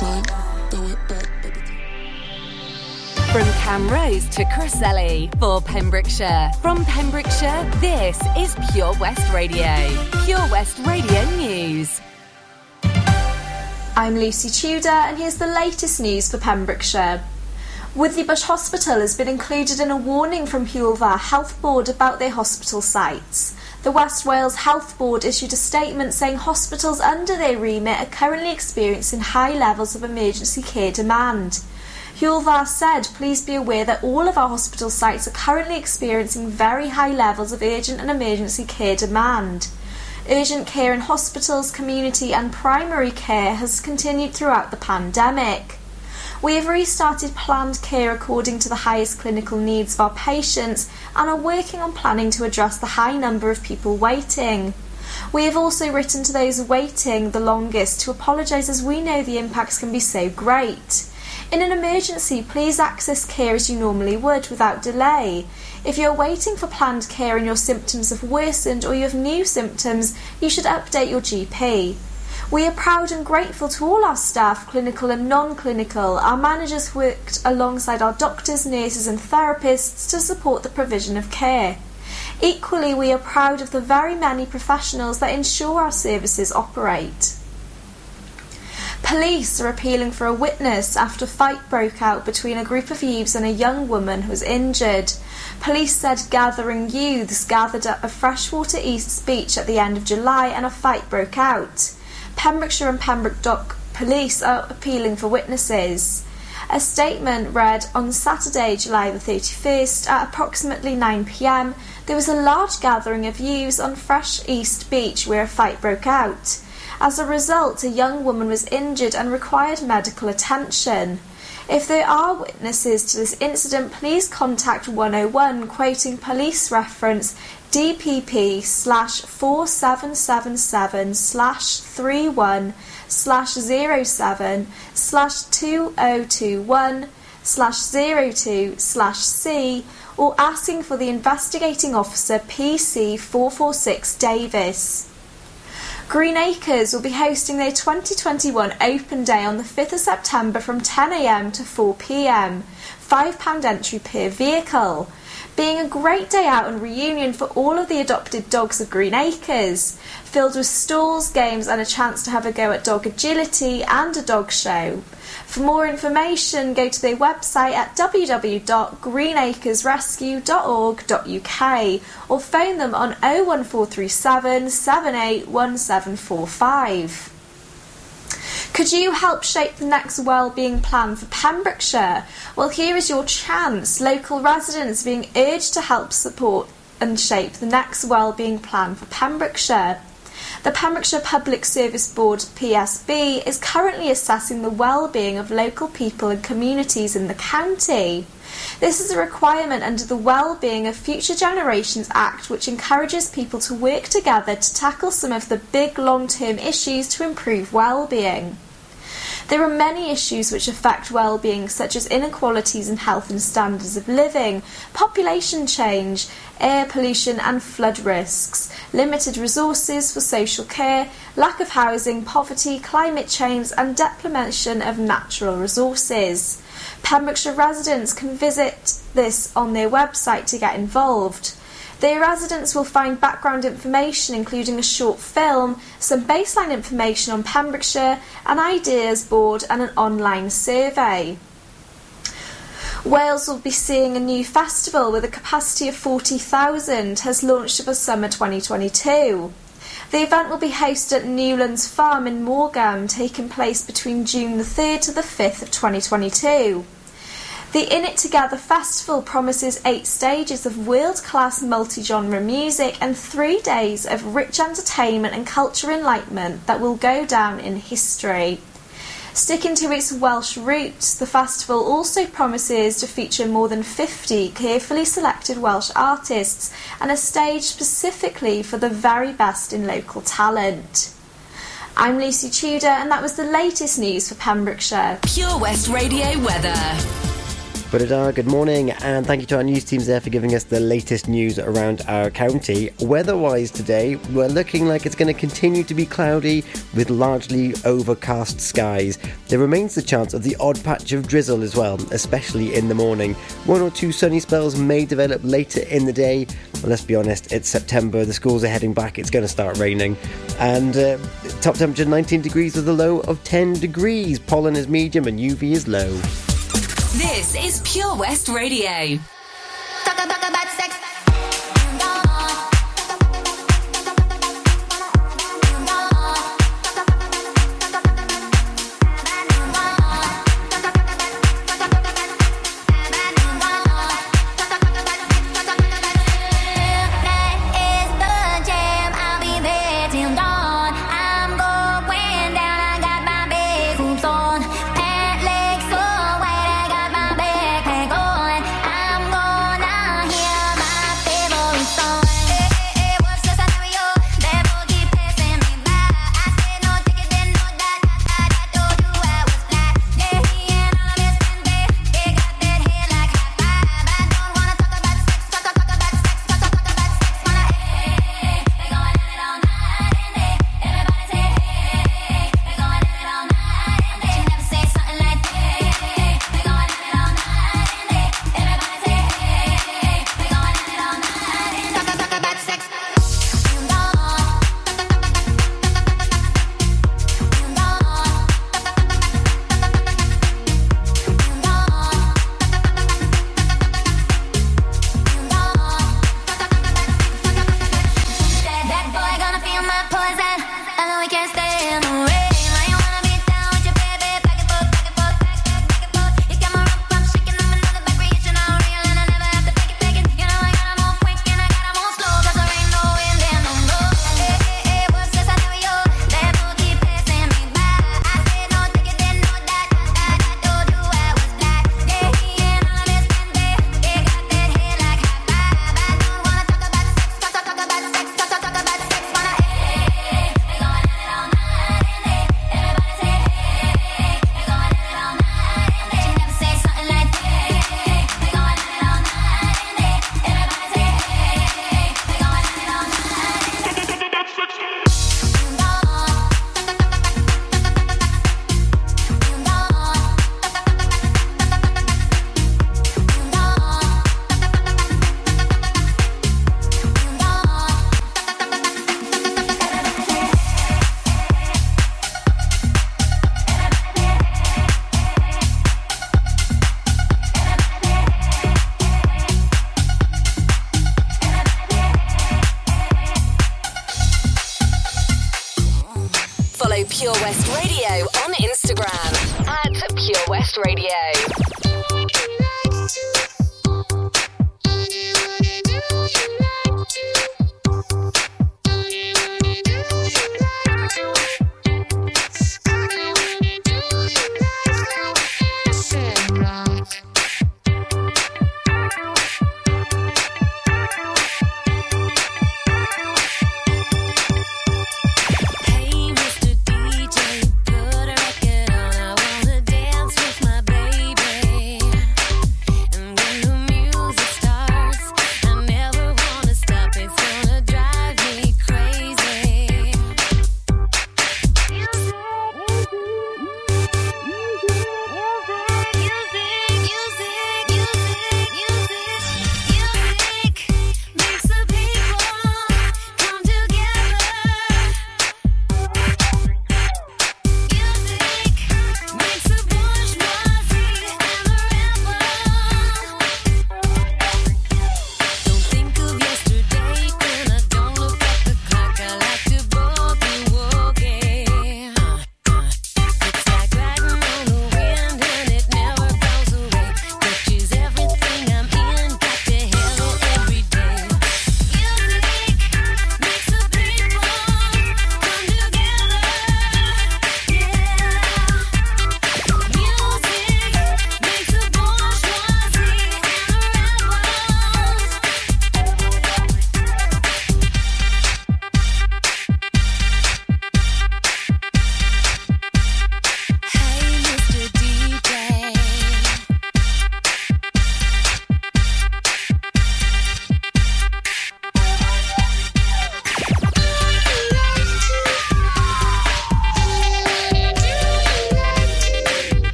fine. Throw it back, baby. From Camrose to Crossley for Pembrokeshire. From Pembrokeshire, this is Pure West Radio. Pure West Radio News. I'm Lucy Tudor, and here's the latest news for Pembrokeshire. Withybush Hospital has been included in a warning from Hywel Dda Health Board about their hospital sites. The West Wales Health Board issued a statement saying hospitals under their remit are currently experiencing high levels of emergency care demand. Dda said, please be aware that all of our hospital sites are currently experiencing very high levels of urgent and emergency care demand. Urgent care in hospitals, community and primary care has continued throughout the pandemic. We have restarted planned care according to the highest clinical needs of our patients and are working on planning to address the high number of people waiting. We have also written to those waiting the longest to apologise as we know the impacts can be so great. In an emergency, please access care as you normally would without delay. If you're waiting for planned care and your symptoms have worsened or you have new symptoms, you should update your GP. We are proud and grateful to all our staff, clinical and non clinical. Our managers worked alongside our doctors, nurses, and therapists to support the provision of care. Equally, we are proud of the very many professionals that ensure our services operate. Police are appealing for a witness after a fight broke out between a group of youths and a young woman who was injured. Police said gathering youths gathered at a Freshwater East beach at the end of July and a fight broke out. Pembrokeshire and Pembroke Dock Police are appealing for witnesses. A statement read on Saturday, July the 31st at approximately 9pm, there was a large gathering of youths on Fresh East Beach where a fight broke out. As a result, a young woman was injured and required medical attention. If there are witnesses to this incident, please contact 101, quoting police reference DPP slash 4777 slash 31 slash 07 slash 2021 slash 02 slash C or asking for the investigating officer PC 446 Davis. Green Acres will be hosting their 2021 Open Day on the 5th of September from 10am to 4pm. £5 entry per vehicle. Being a great day out and reunion for all of the adopted dogs of Green Acres, filled with stalls, games, and a chance to have a go at dog agility and a dog show. For more information, go to their website at www.greenacresrescue.org.uk or phone them on 01437 781745. Could you help shape the next wellbeing plan for Pembrokeshire? Well, here is your chance. Local residents being urged to help support and shape the next wellbeing plan for Pembrokeshire. The Pembrokeshire Public Service Board PSB is currently assessing the well-being of local people and communities in the county. This is a requirement under the Wellbeing of Future Generations Act, which encourages people to work together to tackle some of the big long term issues to improve well-being. There are many issues which affect well-being such as inequalities in health and standards of living, population change, air pollution and flood risks, limited resources for social care, lack of housing, poverty, climate change and depletion of natural resources. Pembrokeshire residents can visit this on their website to get involved. Their residents will find background information, including a short film, some baseline information on Pembrokeshire, an ideas board, and an online survey. Wales will be seeing a new festival with a capacity of 40,000 has launched for summer 2022. The event will be hosted at Newlands Farm in Margam, taking place between June the 3rd to the 5th of 2022. The In It Together Festival promises eight stages of world class multi genre music and three days of rich entertainment and culture enlightenment that will go down in history. Sticking to its Welsh roots, the festival also promises to feature more than 50 carefully selected Welsh artists and a stage specifically for the very best in local talent. I'm Lucy Tudor, and that was the latest news for Pembrokeshire. Pure West Radio weather. Budadara, uh, good morning, and thank you to our news teams there for giving us the latest news around our county. Weather-wise today, we're looking like it's going to continue to be cloudy with largely overcast skies. There remains the chance of the odd patch of drizzle as well, especially in the morning. One or two sunny spells may develop later in the day. Well, let's be honest, it's September, the schools are heading back, it's going to start raining. And uh, top temperature 19 degrees with a low of 10 degrees. Pollen is medium and UV is low. This is Pure West Radio. Talk, about sex.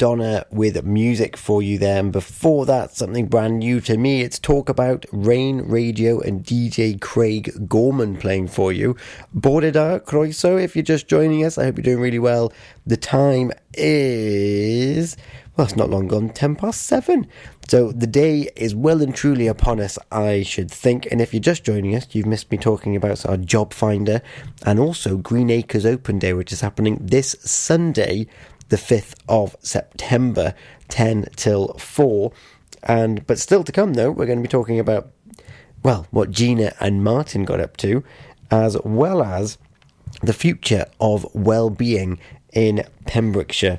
Madonna with music for you there. And before that, something brand new to me. It's Talk About Rain Radio and DJ Craig Gorman playing for you. Bordeda Croiso, if you're just joining us, I hope you're doing really well. The time is, well, it's not long gone, 10 past 7. So the day is well and truly upon us, I should think. And if you're just joining us, you've missed me talking about our job finder and also Green Acres Open Day, which is happening this Sunday, the 5th of September, 10 till 4. And but still to come though, we're going to be talking about well, what Gina and Martin got up to, as well as the future of well-being in Pembrokeshire.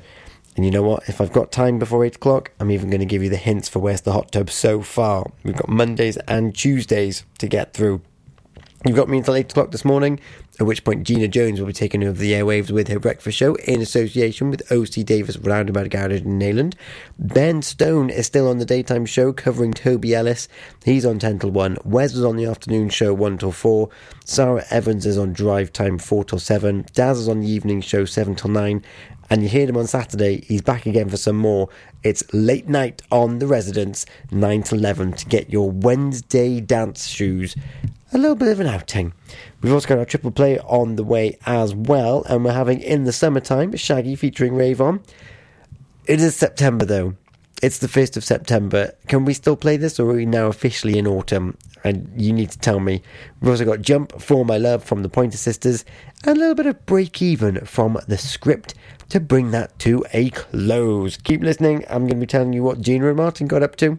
And you know what? If I've got time before 8 o'clock, I'm even going to give you the hints for where's the hot tub so far. We've got Mondays and Tuesdays to get through. You've got me until 8 o'clock this morning, at which point Gina Jones will be taking over the airwaves with her breakfast show in association with OC Davis Roundabout Garage in Neyland. Ben Stone is still on the daytime show covering Toby Ellis. He's on 10 till 1. Wes is on the afternoon show 1 till 4. Sarah Evans is on drive time 4 till 7. Daz is on the evening show 7 till 9 and you heard him on Saturday. He's back again for some more. It's late night on the residence, 9 to 11, to get your Wednesday dance shoes. A little bit of an outing. We've also got our triple play on the way as well, and we're having in the summertime Shaggy featuring Rayvon. It is September though. It's the 1st of September. Can we still play this, or are we now officially in autumn? And you need to tell me. We've also got Jump for My Love from the Pointer Sisters, and a little bit of Break Even from the script to bring that to a close. Keep listening. I'm going to be telling you what Gina and Martin got up to.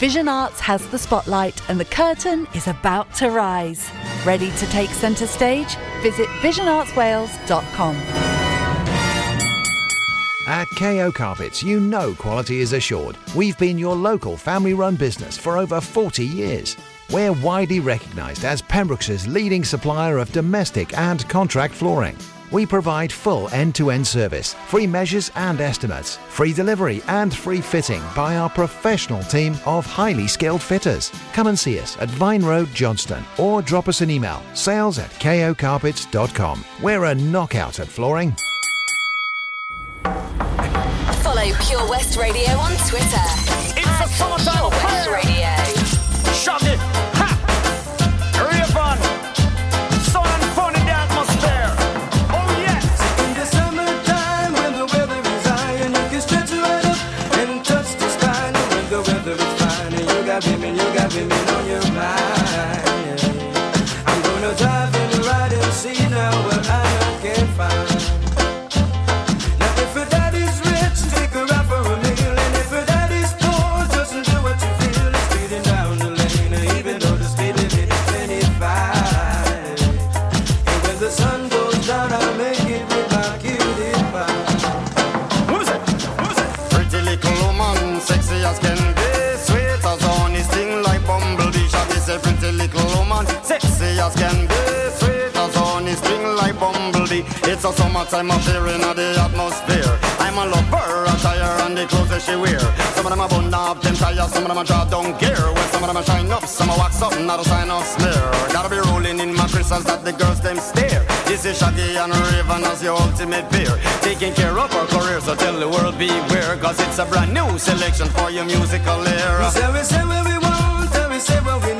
Vision Arts has the spotlight and the curtain is about to rise. Ready to take centre stage? Visit visionartswales.com. At KO Carpets, you know quality is assured. We've been your local family run business for over 40 years. We're widely recognised as Pembrokeshire's leading supplier of domestic and contract flooring. We provide full end to end service, free measures and estimates, free delivery and free fitting by our professional team of highly skilled fitters. Come and see us at Vine Road, Johnston, or drop us an email sales at kocarpets.com. We're a knockout at flooring. Follow Pure West Radio on Twitter. It's a summertime Pure West. Radio. Shaggy, ha! A summertime affair in the atmosphere. I'm a lover, attire and the clothes that she wear. Some of them are bun up, them tires, some of them drop down gear. Well, some of them are shine up, some are wax up, not a sign of smear. Gotta be rolling in my crystals that the girls them stare. This is Shaggy and Rayvon as your ultimate peer. Taking care of our career, so tell the world beware. Cause it's a brand new selection for your musical We say we say what we want, and we say what we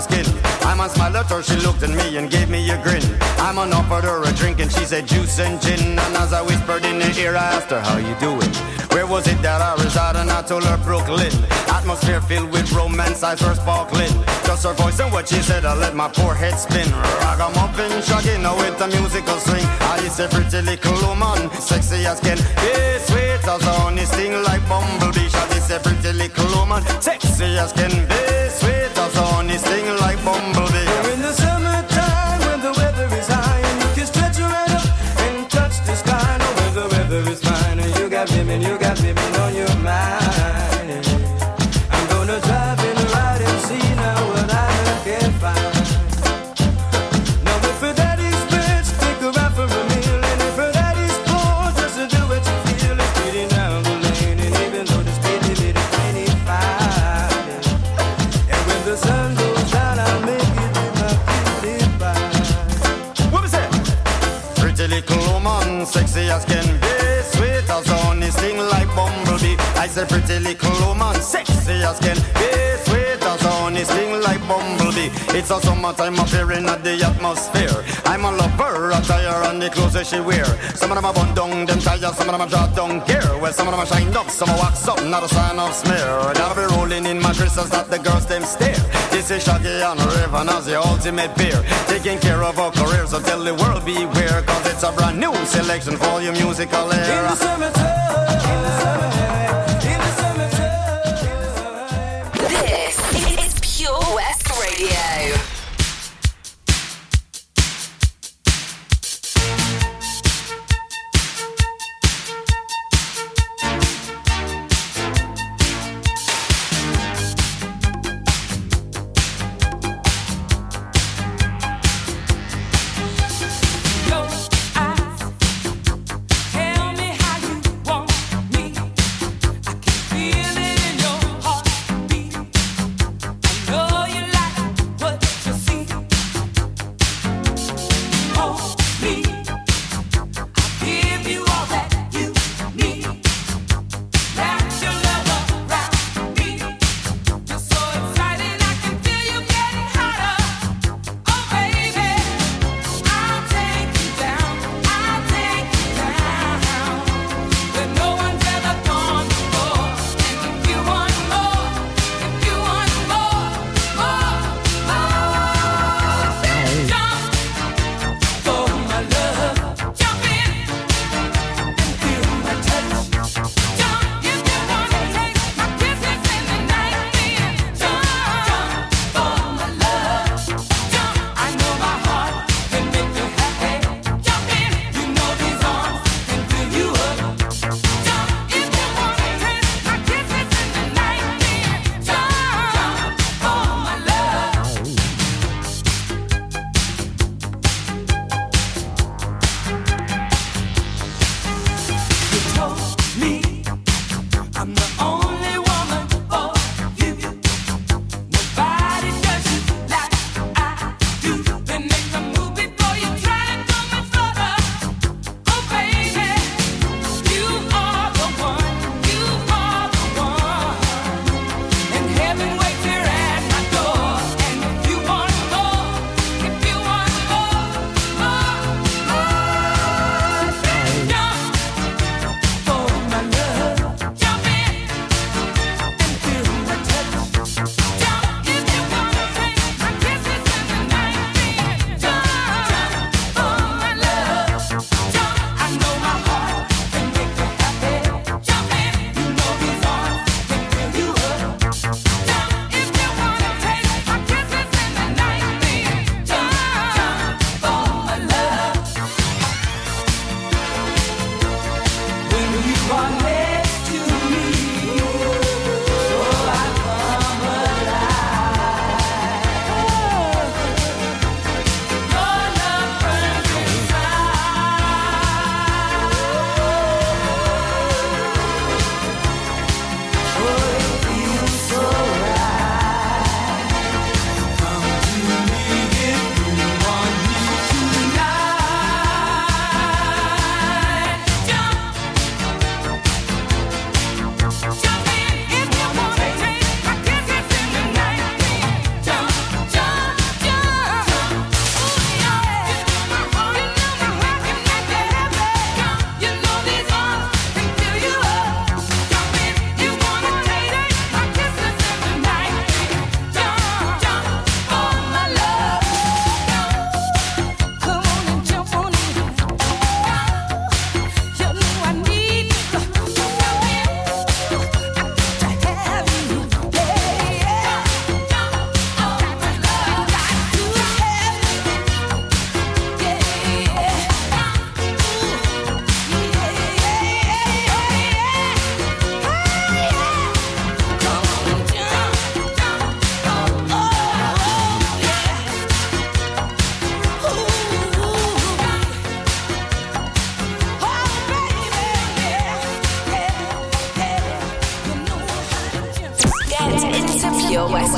skin. I man smiled at her, she looked at me and gave me a grin. I man offered her a drink and she said juice and gin. And as I whispered in her ear, I asked her, how you doing? Where was it that I resided? And I told her Brooklyn. Atmosphere filled with romance, eyes were sparkling. Just her voice and what she said, I let my poor head spin. Ragamuffin, shagging now with the musical swing. I is a pretty little woman, sexy as can be, sweet as honey, sting like bumblebee. She is a pretty little woman, sexy as can be, It's a summertime appearing at the atmosphere. I'm a lover, attire and the clothes that she wear. Some of them are bun down, them tires, some of them are draw down gear. Well, some of them are shined up, some are wax up, not a sign of smear. Gotta be rolling in my mattresses that the girls them stare. This is Shaggy and Rayvon as the ultimate beer. Taking care of our careers, so tell the world beware. Cause it's a brand new selection for your musical In era. the summertime, in the summertime,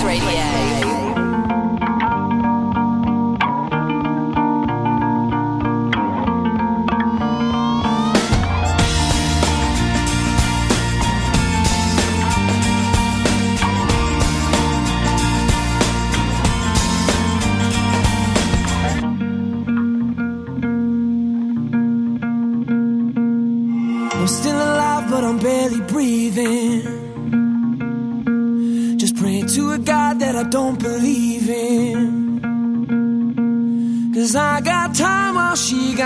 Radio.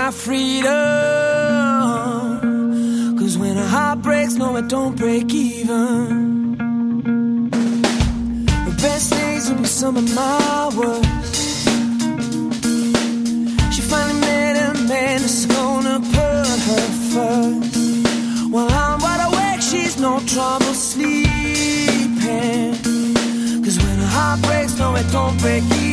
Got freedom. Cause when a heart breaks, no, it don't break even. The best days will be some of my worst. She finally met a man that's gonna put her first. While I'm wide awake, she's no trouble sleeping. Cause when a heart breaks, no, it don't break even,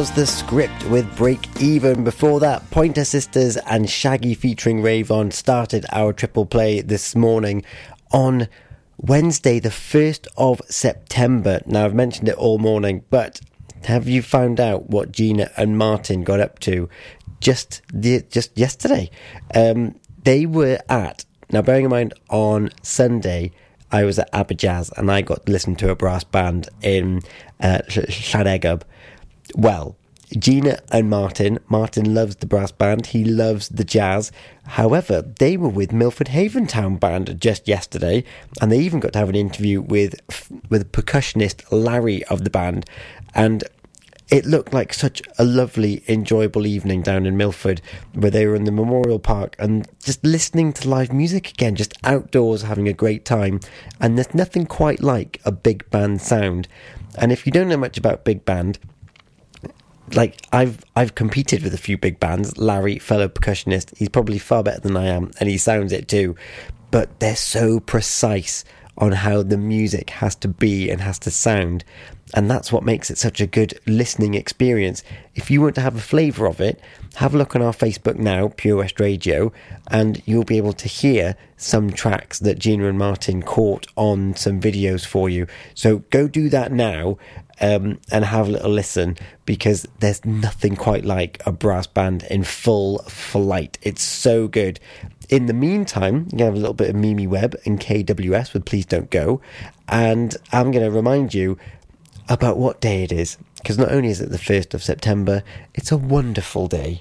was the script with Break Even. Before that, Pointer Sisters and Shaggy featuring Rayvon started our triple play this morning on Wednesday, the 1st of September. Now, I've mentioned it all morning, but have you found out what Gina and Martin got up to just the, just yesterday? Um, they were at, now bearing in mind, on Sunday, I was at Aberjazz and I got to listen to a brass band in uh, Llareggub well, Gina and Martin. Martin loves the brass band, he loves the jazz. However, they were with Milford Haven Town Band just yesterday, and they even got to have an interview with with percussionist Larry of the band, and it looked like such a lovely, enjoyable evening down in Milford, where they were in the Memorial Park and just listening to live music again, just outdoors having a great time. And there's nothing quite like a big band sound. And if you don't know much about big band, like I've I've competed with a few big bands. Larry, fellow percussionist, he's probably far better than I am, and he sounds it too. But they're so precise on how the music has to be and has to sound, and that's what makes it such a good listening experience. If you want to have a flavour of it, have a look on our Facebook now, Pure West Radio, and you'll be able to hear some tracks that Gina and Martin caught on some videos for you. So go do that now um, and have a little listen because there's nothing quite like a brass band in full flight. It's so good. In the meantime, you have a little bit of Mimi Webb and KWS with Please Don't Go. And I'm going to remind you about what day it is because not only is it the 1st of September, it's a wonderful day.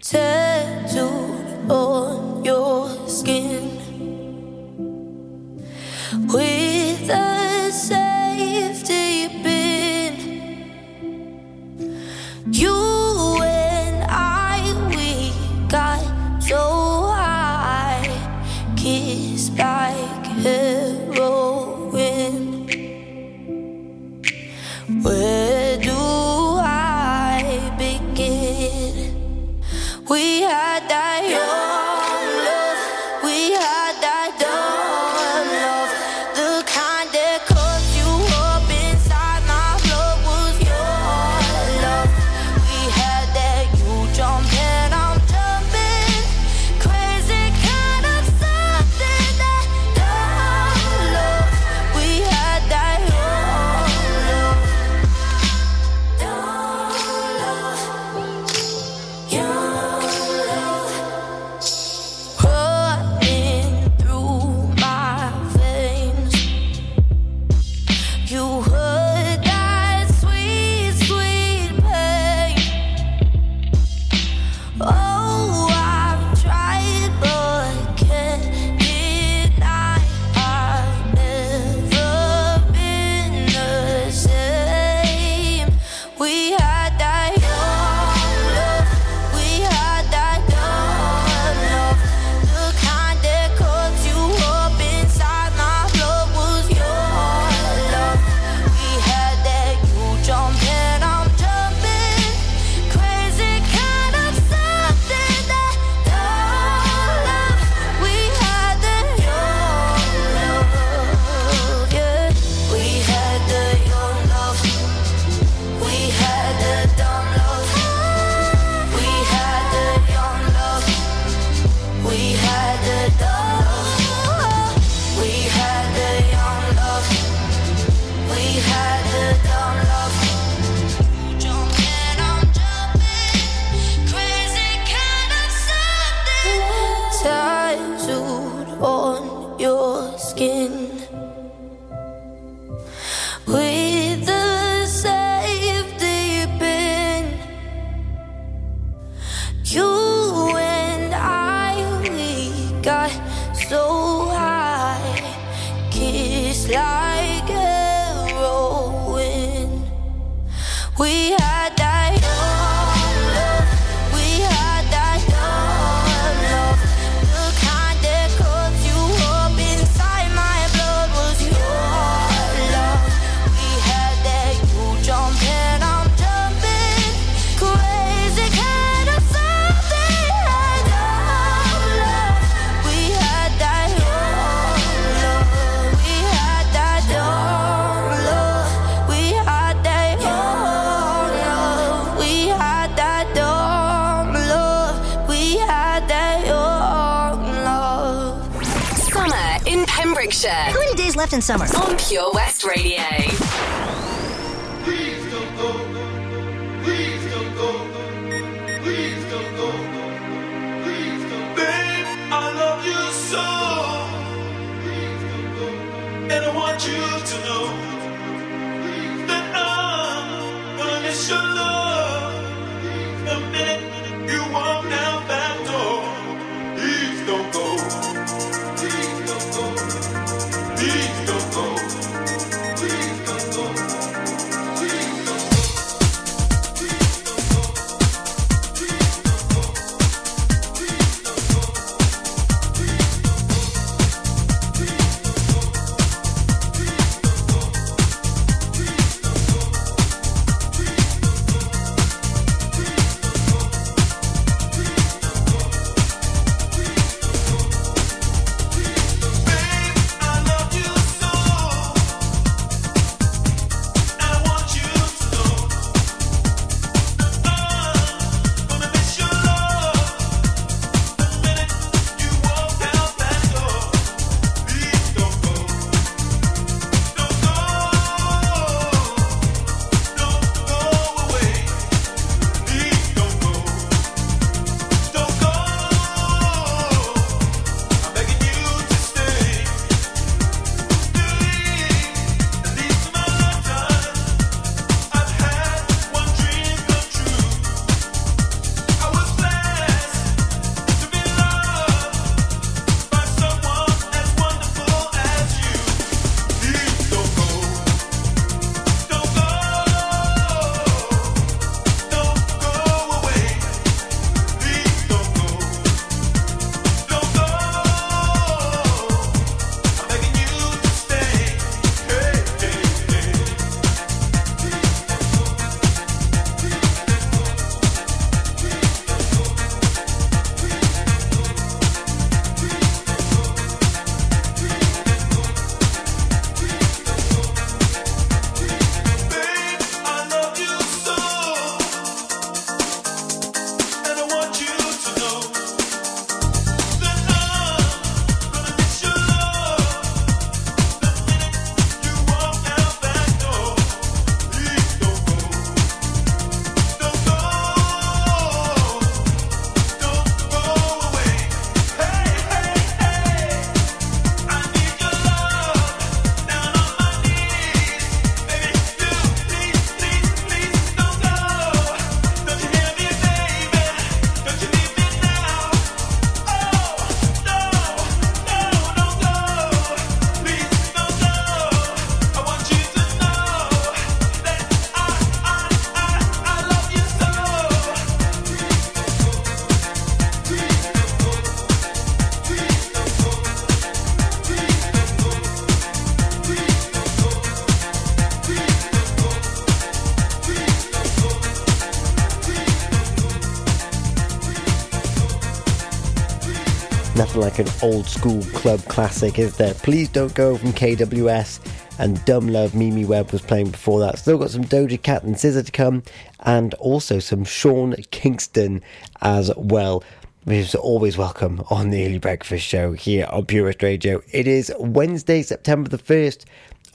like an old school club classic, is there? Please Don't Go from KWS and Dumb Love Mimi Webb was playing before that. Still got some Doja Cat and SZA to come and also some Sean Kingston as well. Which is always welcome on the Early Breakfast Show here on Pure West Radio. It is Wednesday, September the 1st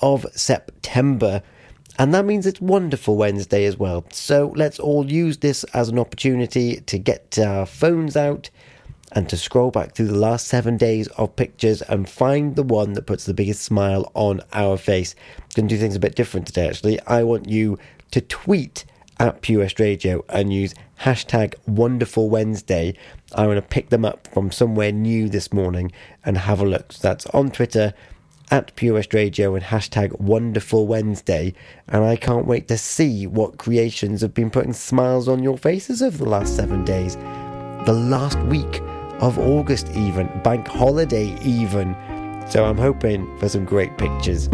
of September. And that means it's Wonderful Wednesday as well. So let's all use this as an opportunity to get our phones out, and to scroll back through the last seven days of pictures and find the one that puts the biggest smile on our face. I'm going to do things a bit different today, actually. I want you to tweet at Pure West Radio and use hashtag Wonderful Wednesday. I want to pick them up from somewhere new this morning and have a look. So that's on Twitter at Pure West Radio and hashtag Wonderful Wednesday. And I can't wait to see what creations have been putting smiles on your faces over the last seven days, the last week of August, even, bank holiday, even. So I'm hoping for some great pictures.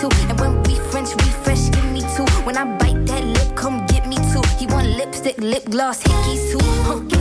too. And when we French refresh, give me two. When I bite that lip, come get me two. He want lipstick, lip gloss, hickeys too.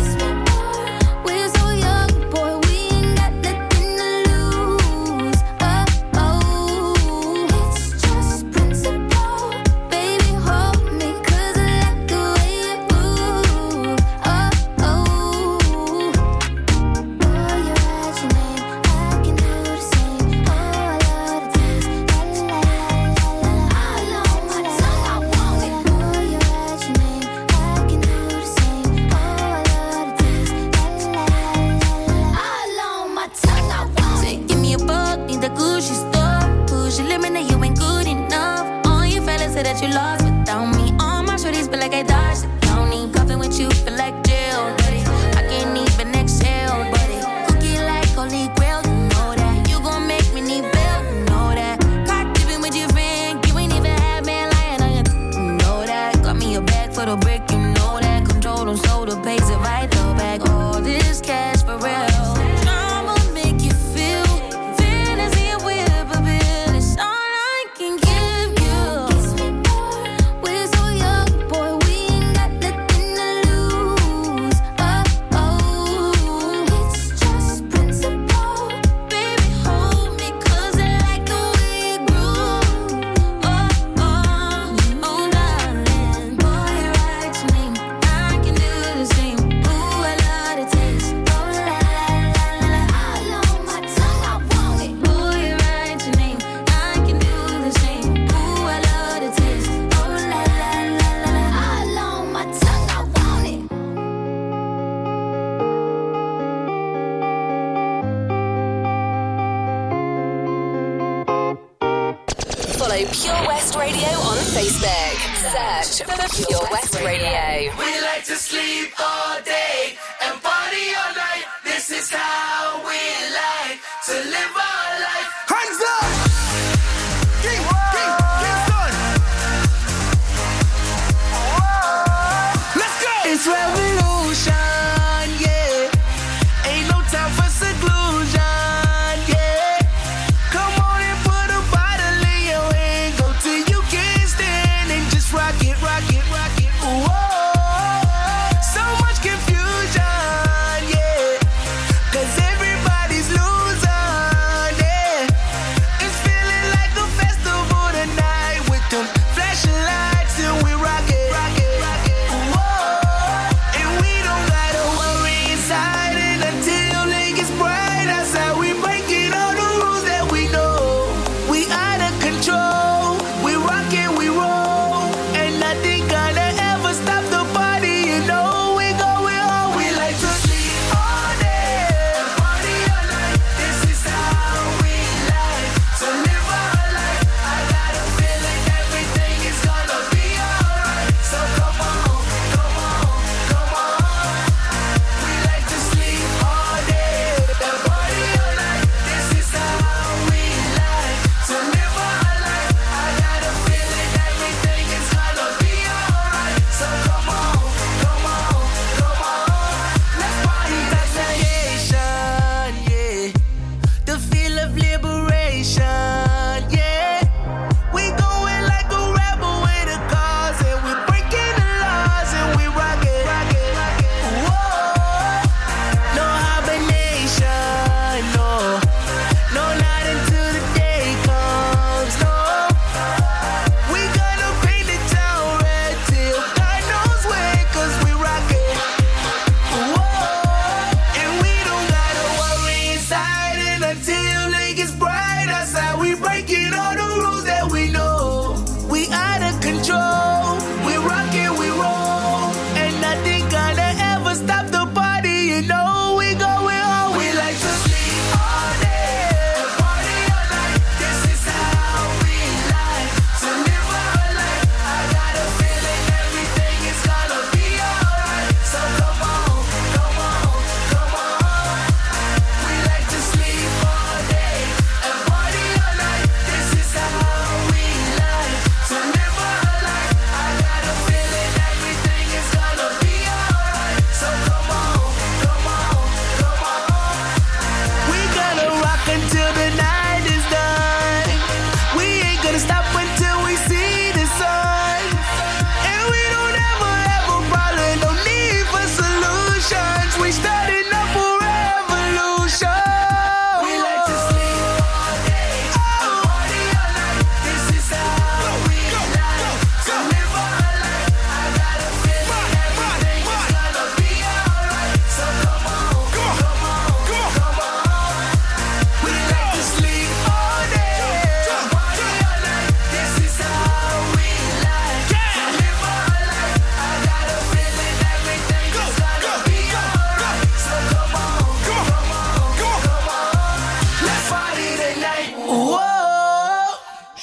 Pure West Radio on Facebook. Search for Pure West Radio. We like to sleep all day and party all night. This is how we like to live our life.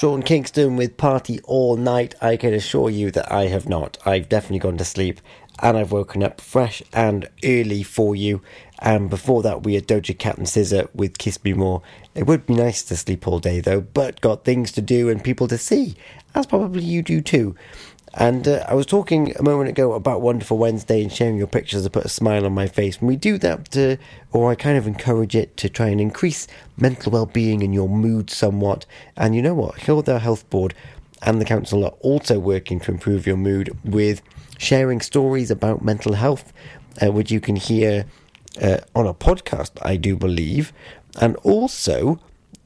Sean Kingston with Party All Night. I can assure you that I have not. I've definitely gone to sleep and I've woken up fresh and early for you. And before that, we had Doja Cat and SZA with Kiss Me More. It would be nice to sleep all day though, but got things to do and people to see, as probably you do too. And uh, I was talking a moment ago about Wonderful Wednesday and sharing your pictures to put a smile on my face. And we do that to, or I kind of encourage it to try and increase mental well-being and your mood somewhat. And you know what? Hywel Dda Health Board and the council are also working to improve your mood with sharing stories about mental health, uh, which you can hear uh, on a podcast, I do believe, and also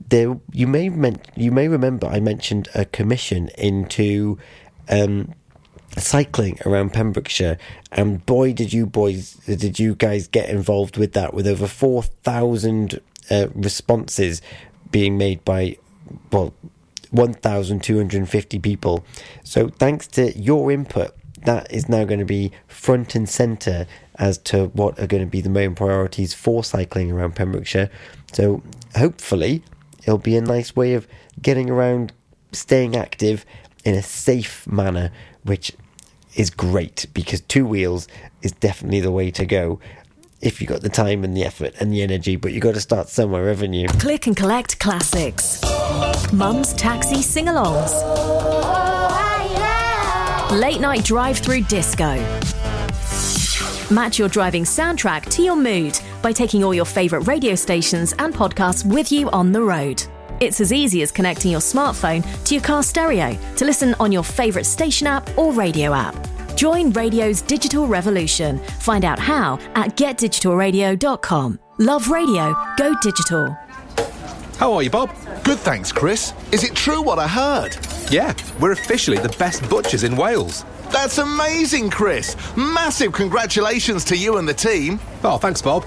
there you may men- you may remember I mentioned a commission into um, cycling around Pembrokeshire, and boy, did you boys, did you guys get involved with that? With over four thousand uh, responses being made by well, one thousand two hundred and fifty people. So thanks to your input, that is now going to be front and centre as to what are going to be the main priorities for cycling around Pembrokeshire. So hopefully, it'll be a nice way of getting around, staying active in a safe manner, which is great because two wheels is definitely the way to go if you've got the time and the effort and the energy, but you've got to start somewhere, haven't you? Click and collect classics. Mum's taxi sing alongs. Late night drive through disco. Match your driving soundtrack to your mood by taking all your favourite radio stations and podcasts with you on the road. It's as easy as connecting your smartphone to your car stereo to listen on your favourite station app or radio app. Join radio's digital revolution. Find out how at getdigitalradio.com. Love radio, go digital. How are you, Bob? Good, thanks, Chris. Is it true what I heard? Yeah, we're officially the best butchers in Wales. That's amazing, Chris. Massive congratulations to you and the team. Oh, thanks, Bob.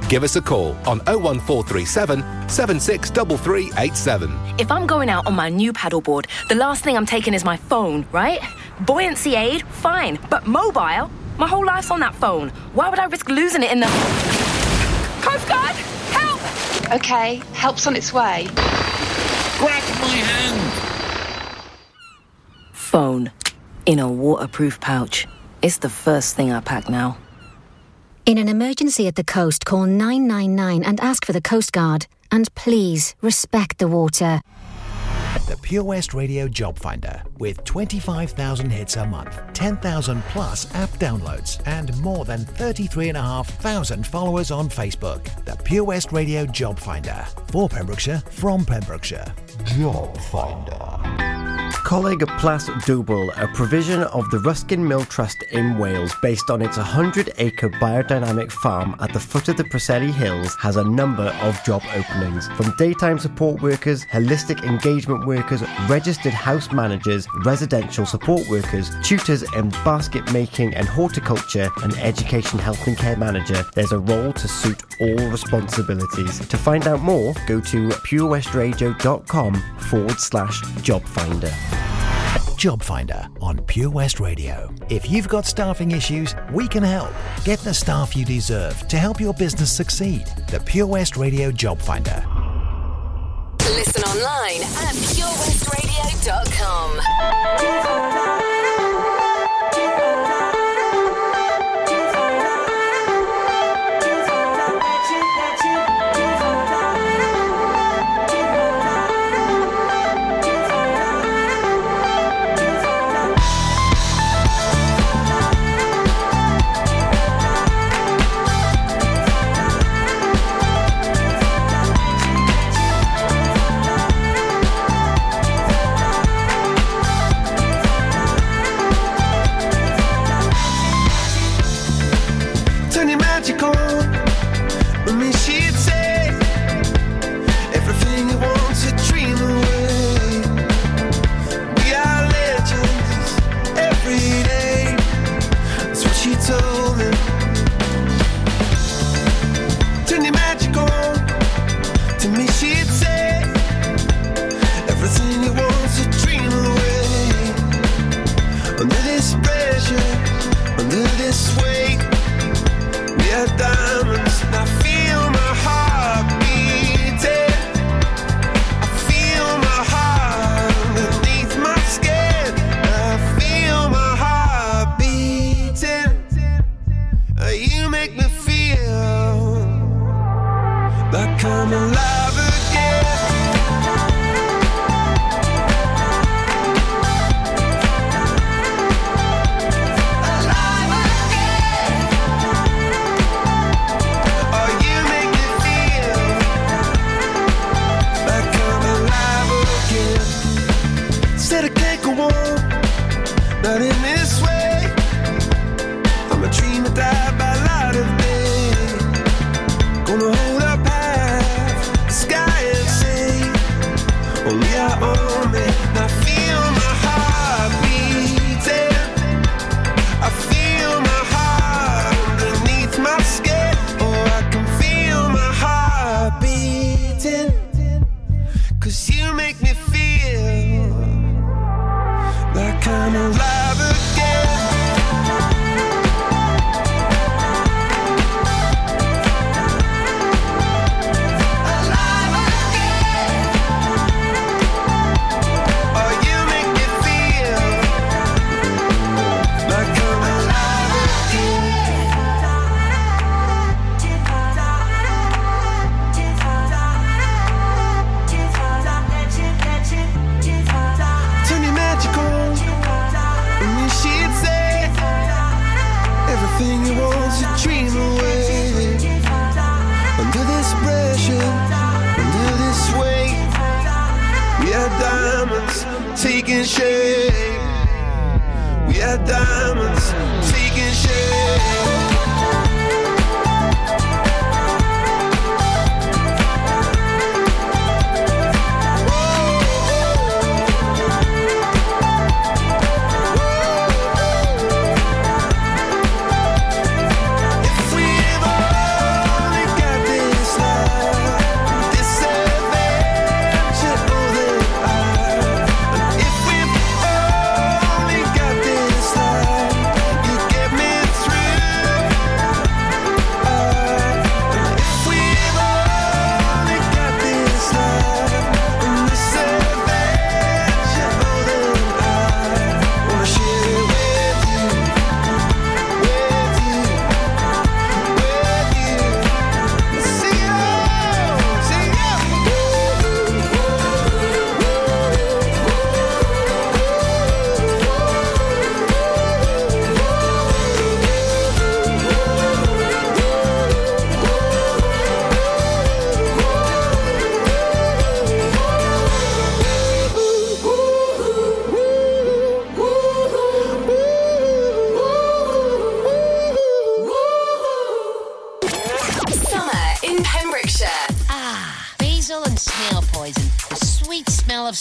Give us a call on 01437 763387. If I'm going out on my new paddleboard, the last thing I'm taking is my phone, right? Buoyancy aid, fine, but mobile? My whole life's on that phone. Why would I risk losing it in the. Coast Guard! Help! Okay, help's on its way. Grab my hand! Phone. In a waterproof pouch. It's the first thing I pack now. In an emergency at the coast, call 999 and ask for the Coast Guard. And please respect the water. The Pure West Radio Job Finder with 25,000 hits a month, 10,000 plus app downloads, and more than 33,500 followers on Facebook. The Pure West Radio Job Finder for Pembrokeshire from Pembrokeshire. Job Finder. Coleg Plas Dwbl, a provision of the Ruskin Mill Trust in Wales based on its 100 acre biodynamic farm at the foot of the Preseli Hills, has a number of job openings. From daytime support workers, holistic engagement workers, registered house managers, residential support workers, tutors in basket making and horticulture, and education health and care manager, there's a role to suit all responsibilities. To find out more, go to purewestradio.com forward slash job finder. Job Finder on Pure West Radio. If you've got staffing issues, we can help. Get the staff you deserve to help your business succeed. The Pure West Radio Job Finder. Listen online at purewestradio.com.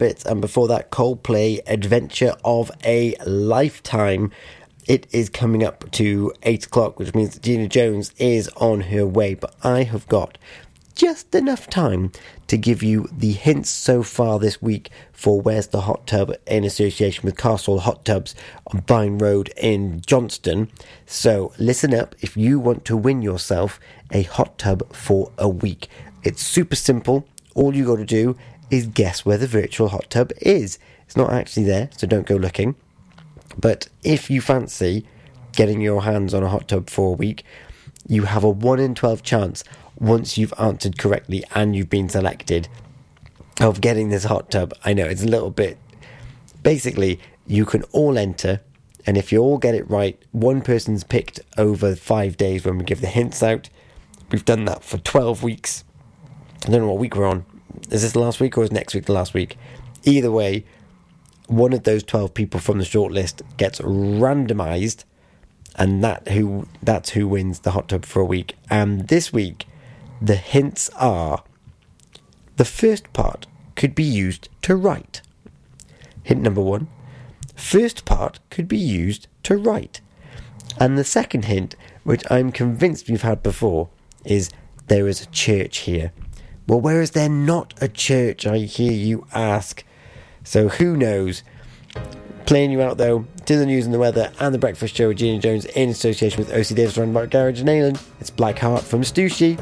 Habits, and before that, Coldplay Adventure of a Lifetime. It is coming up to 8 o'clock, which means Gina Jones is on her way, but I have got just enough time to give you the hints so far this week for Where's the Hot Tub in association with Castle Hot Tubs on Vine Road in Johnston. So listen up if you want to win yourself a hot tub for a week. It's super simple. All you got to do is guess where the virtual hot tub is. It's not actually there, so don't go looking. But if you fancy getting your hands on a hot tub for a week, you have a 1 in 12 chance once you've answered correctly and you've been selected of getting this hot tub. I know it's a little bit. Basically, you can all enter, and if you all get it right, one person's picked over five days when we give the hints out. We've done that for 12 weeks. I don't know what week we're on. Is this last week or is next week the last week? Either way, one of those 12 people from the shortlist gets randomized and that who that's who wins the hot tub for a week. And this week the hints are the first part could be used to write. Hint number 1. First part could be used to write. And the second hint, which I'm convinced we've had before, is there is a church here. Well, where is there not a church, I hear you ask? So who knows? Playing you out though to the news and the weather and the breakfast show with Gina Jones in association with OC Davis Roundabout Garage in Neyland. It's Black Heart from Stooshe.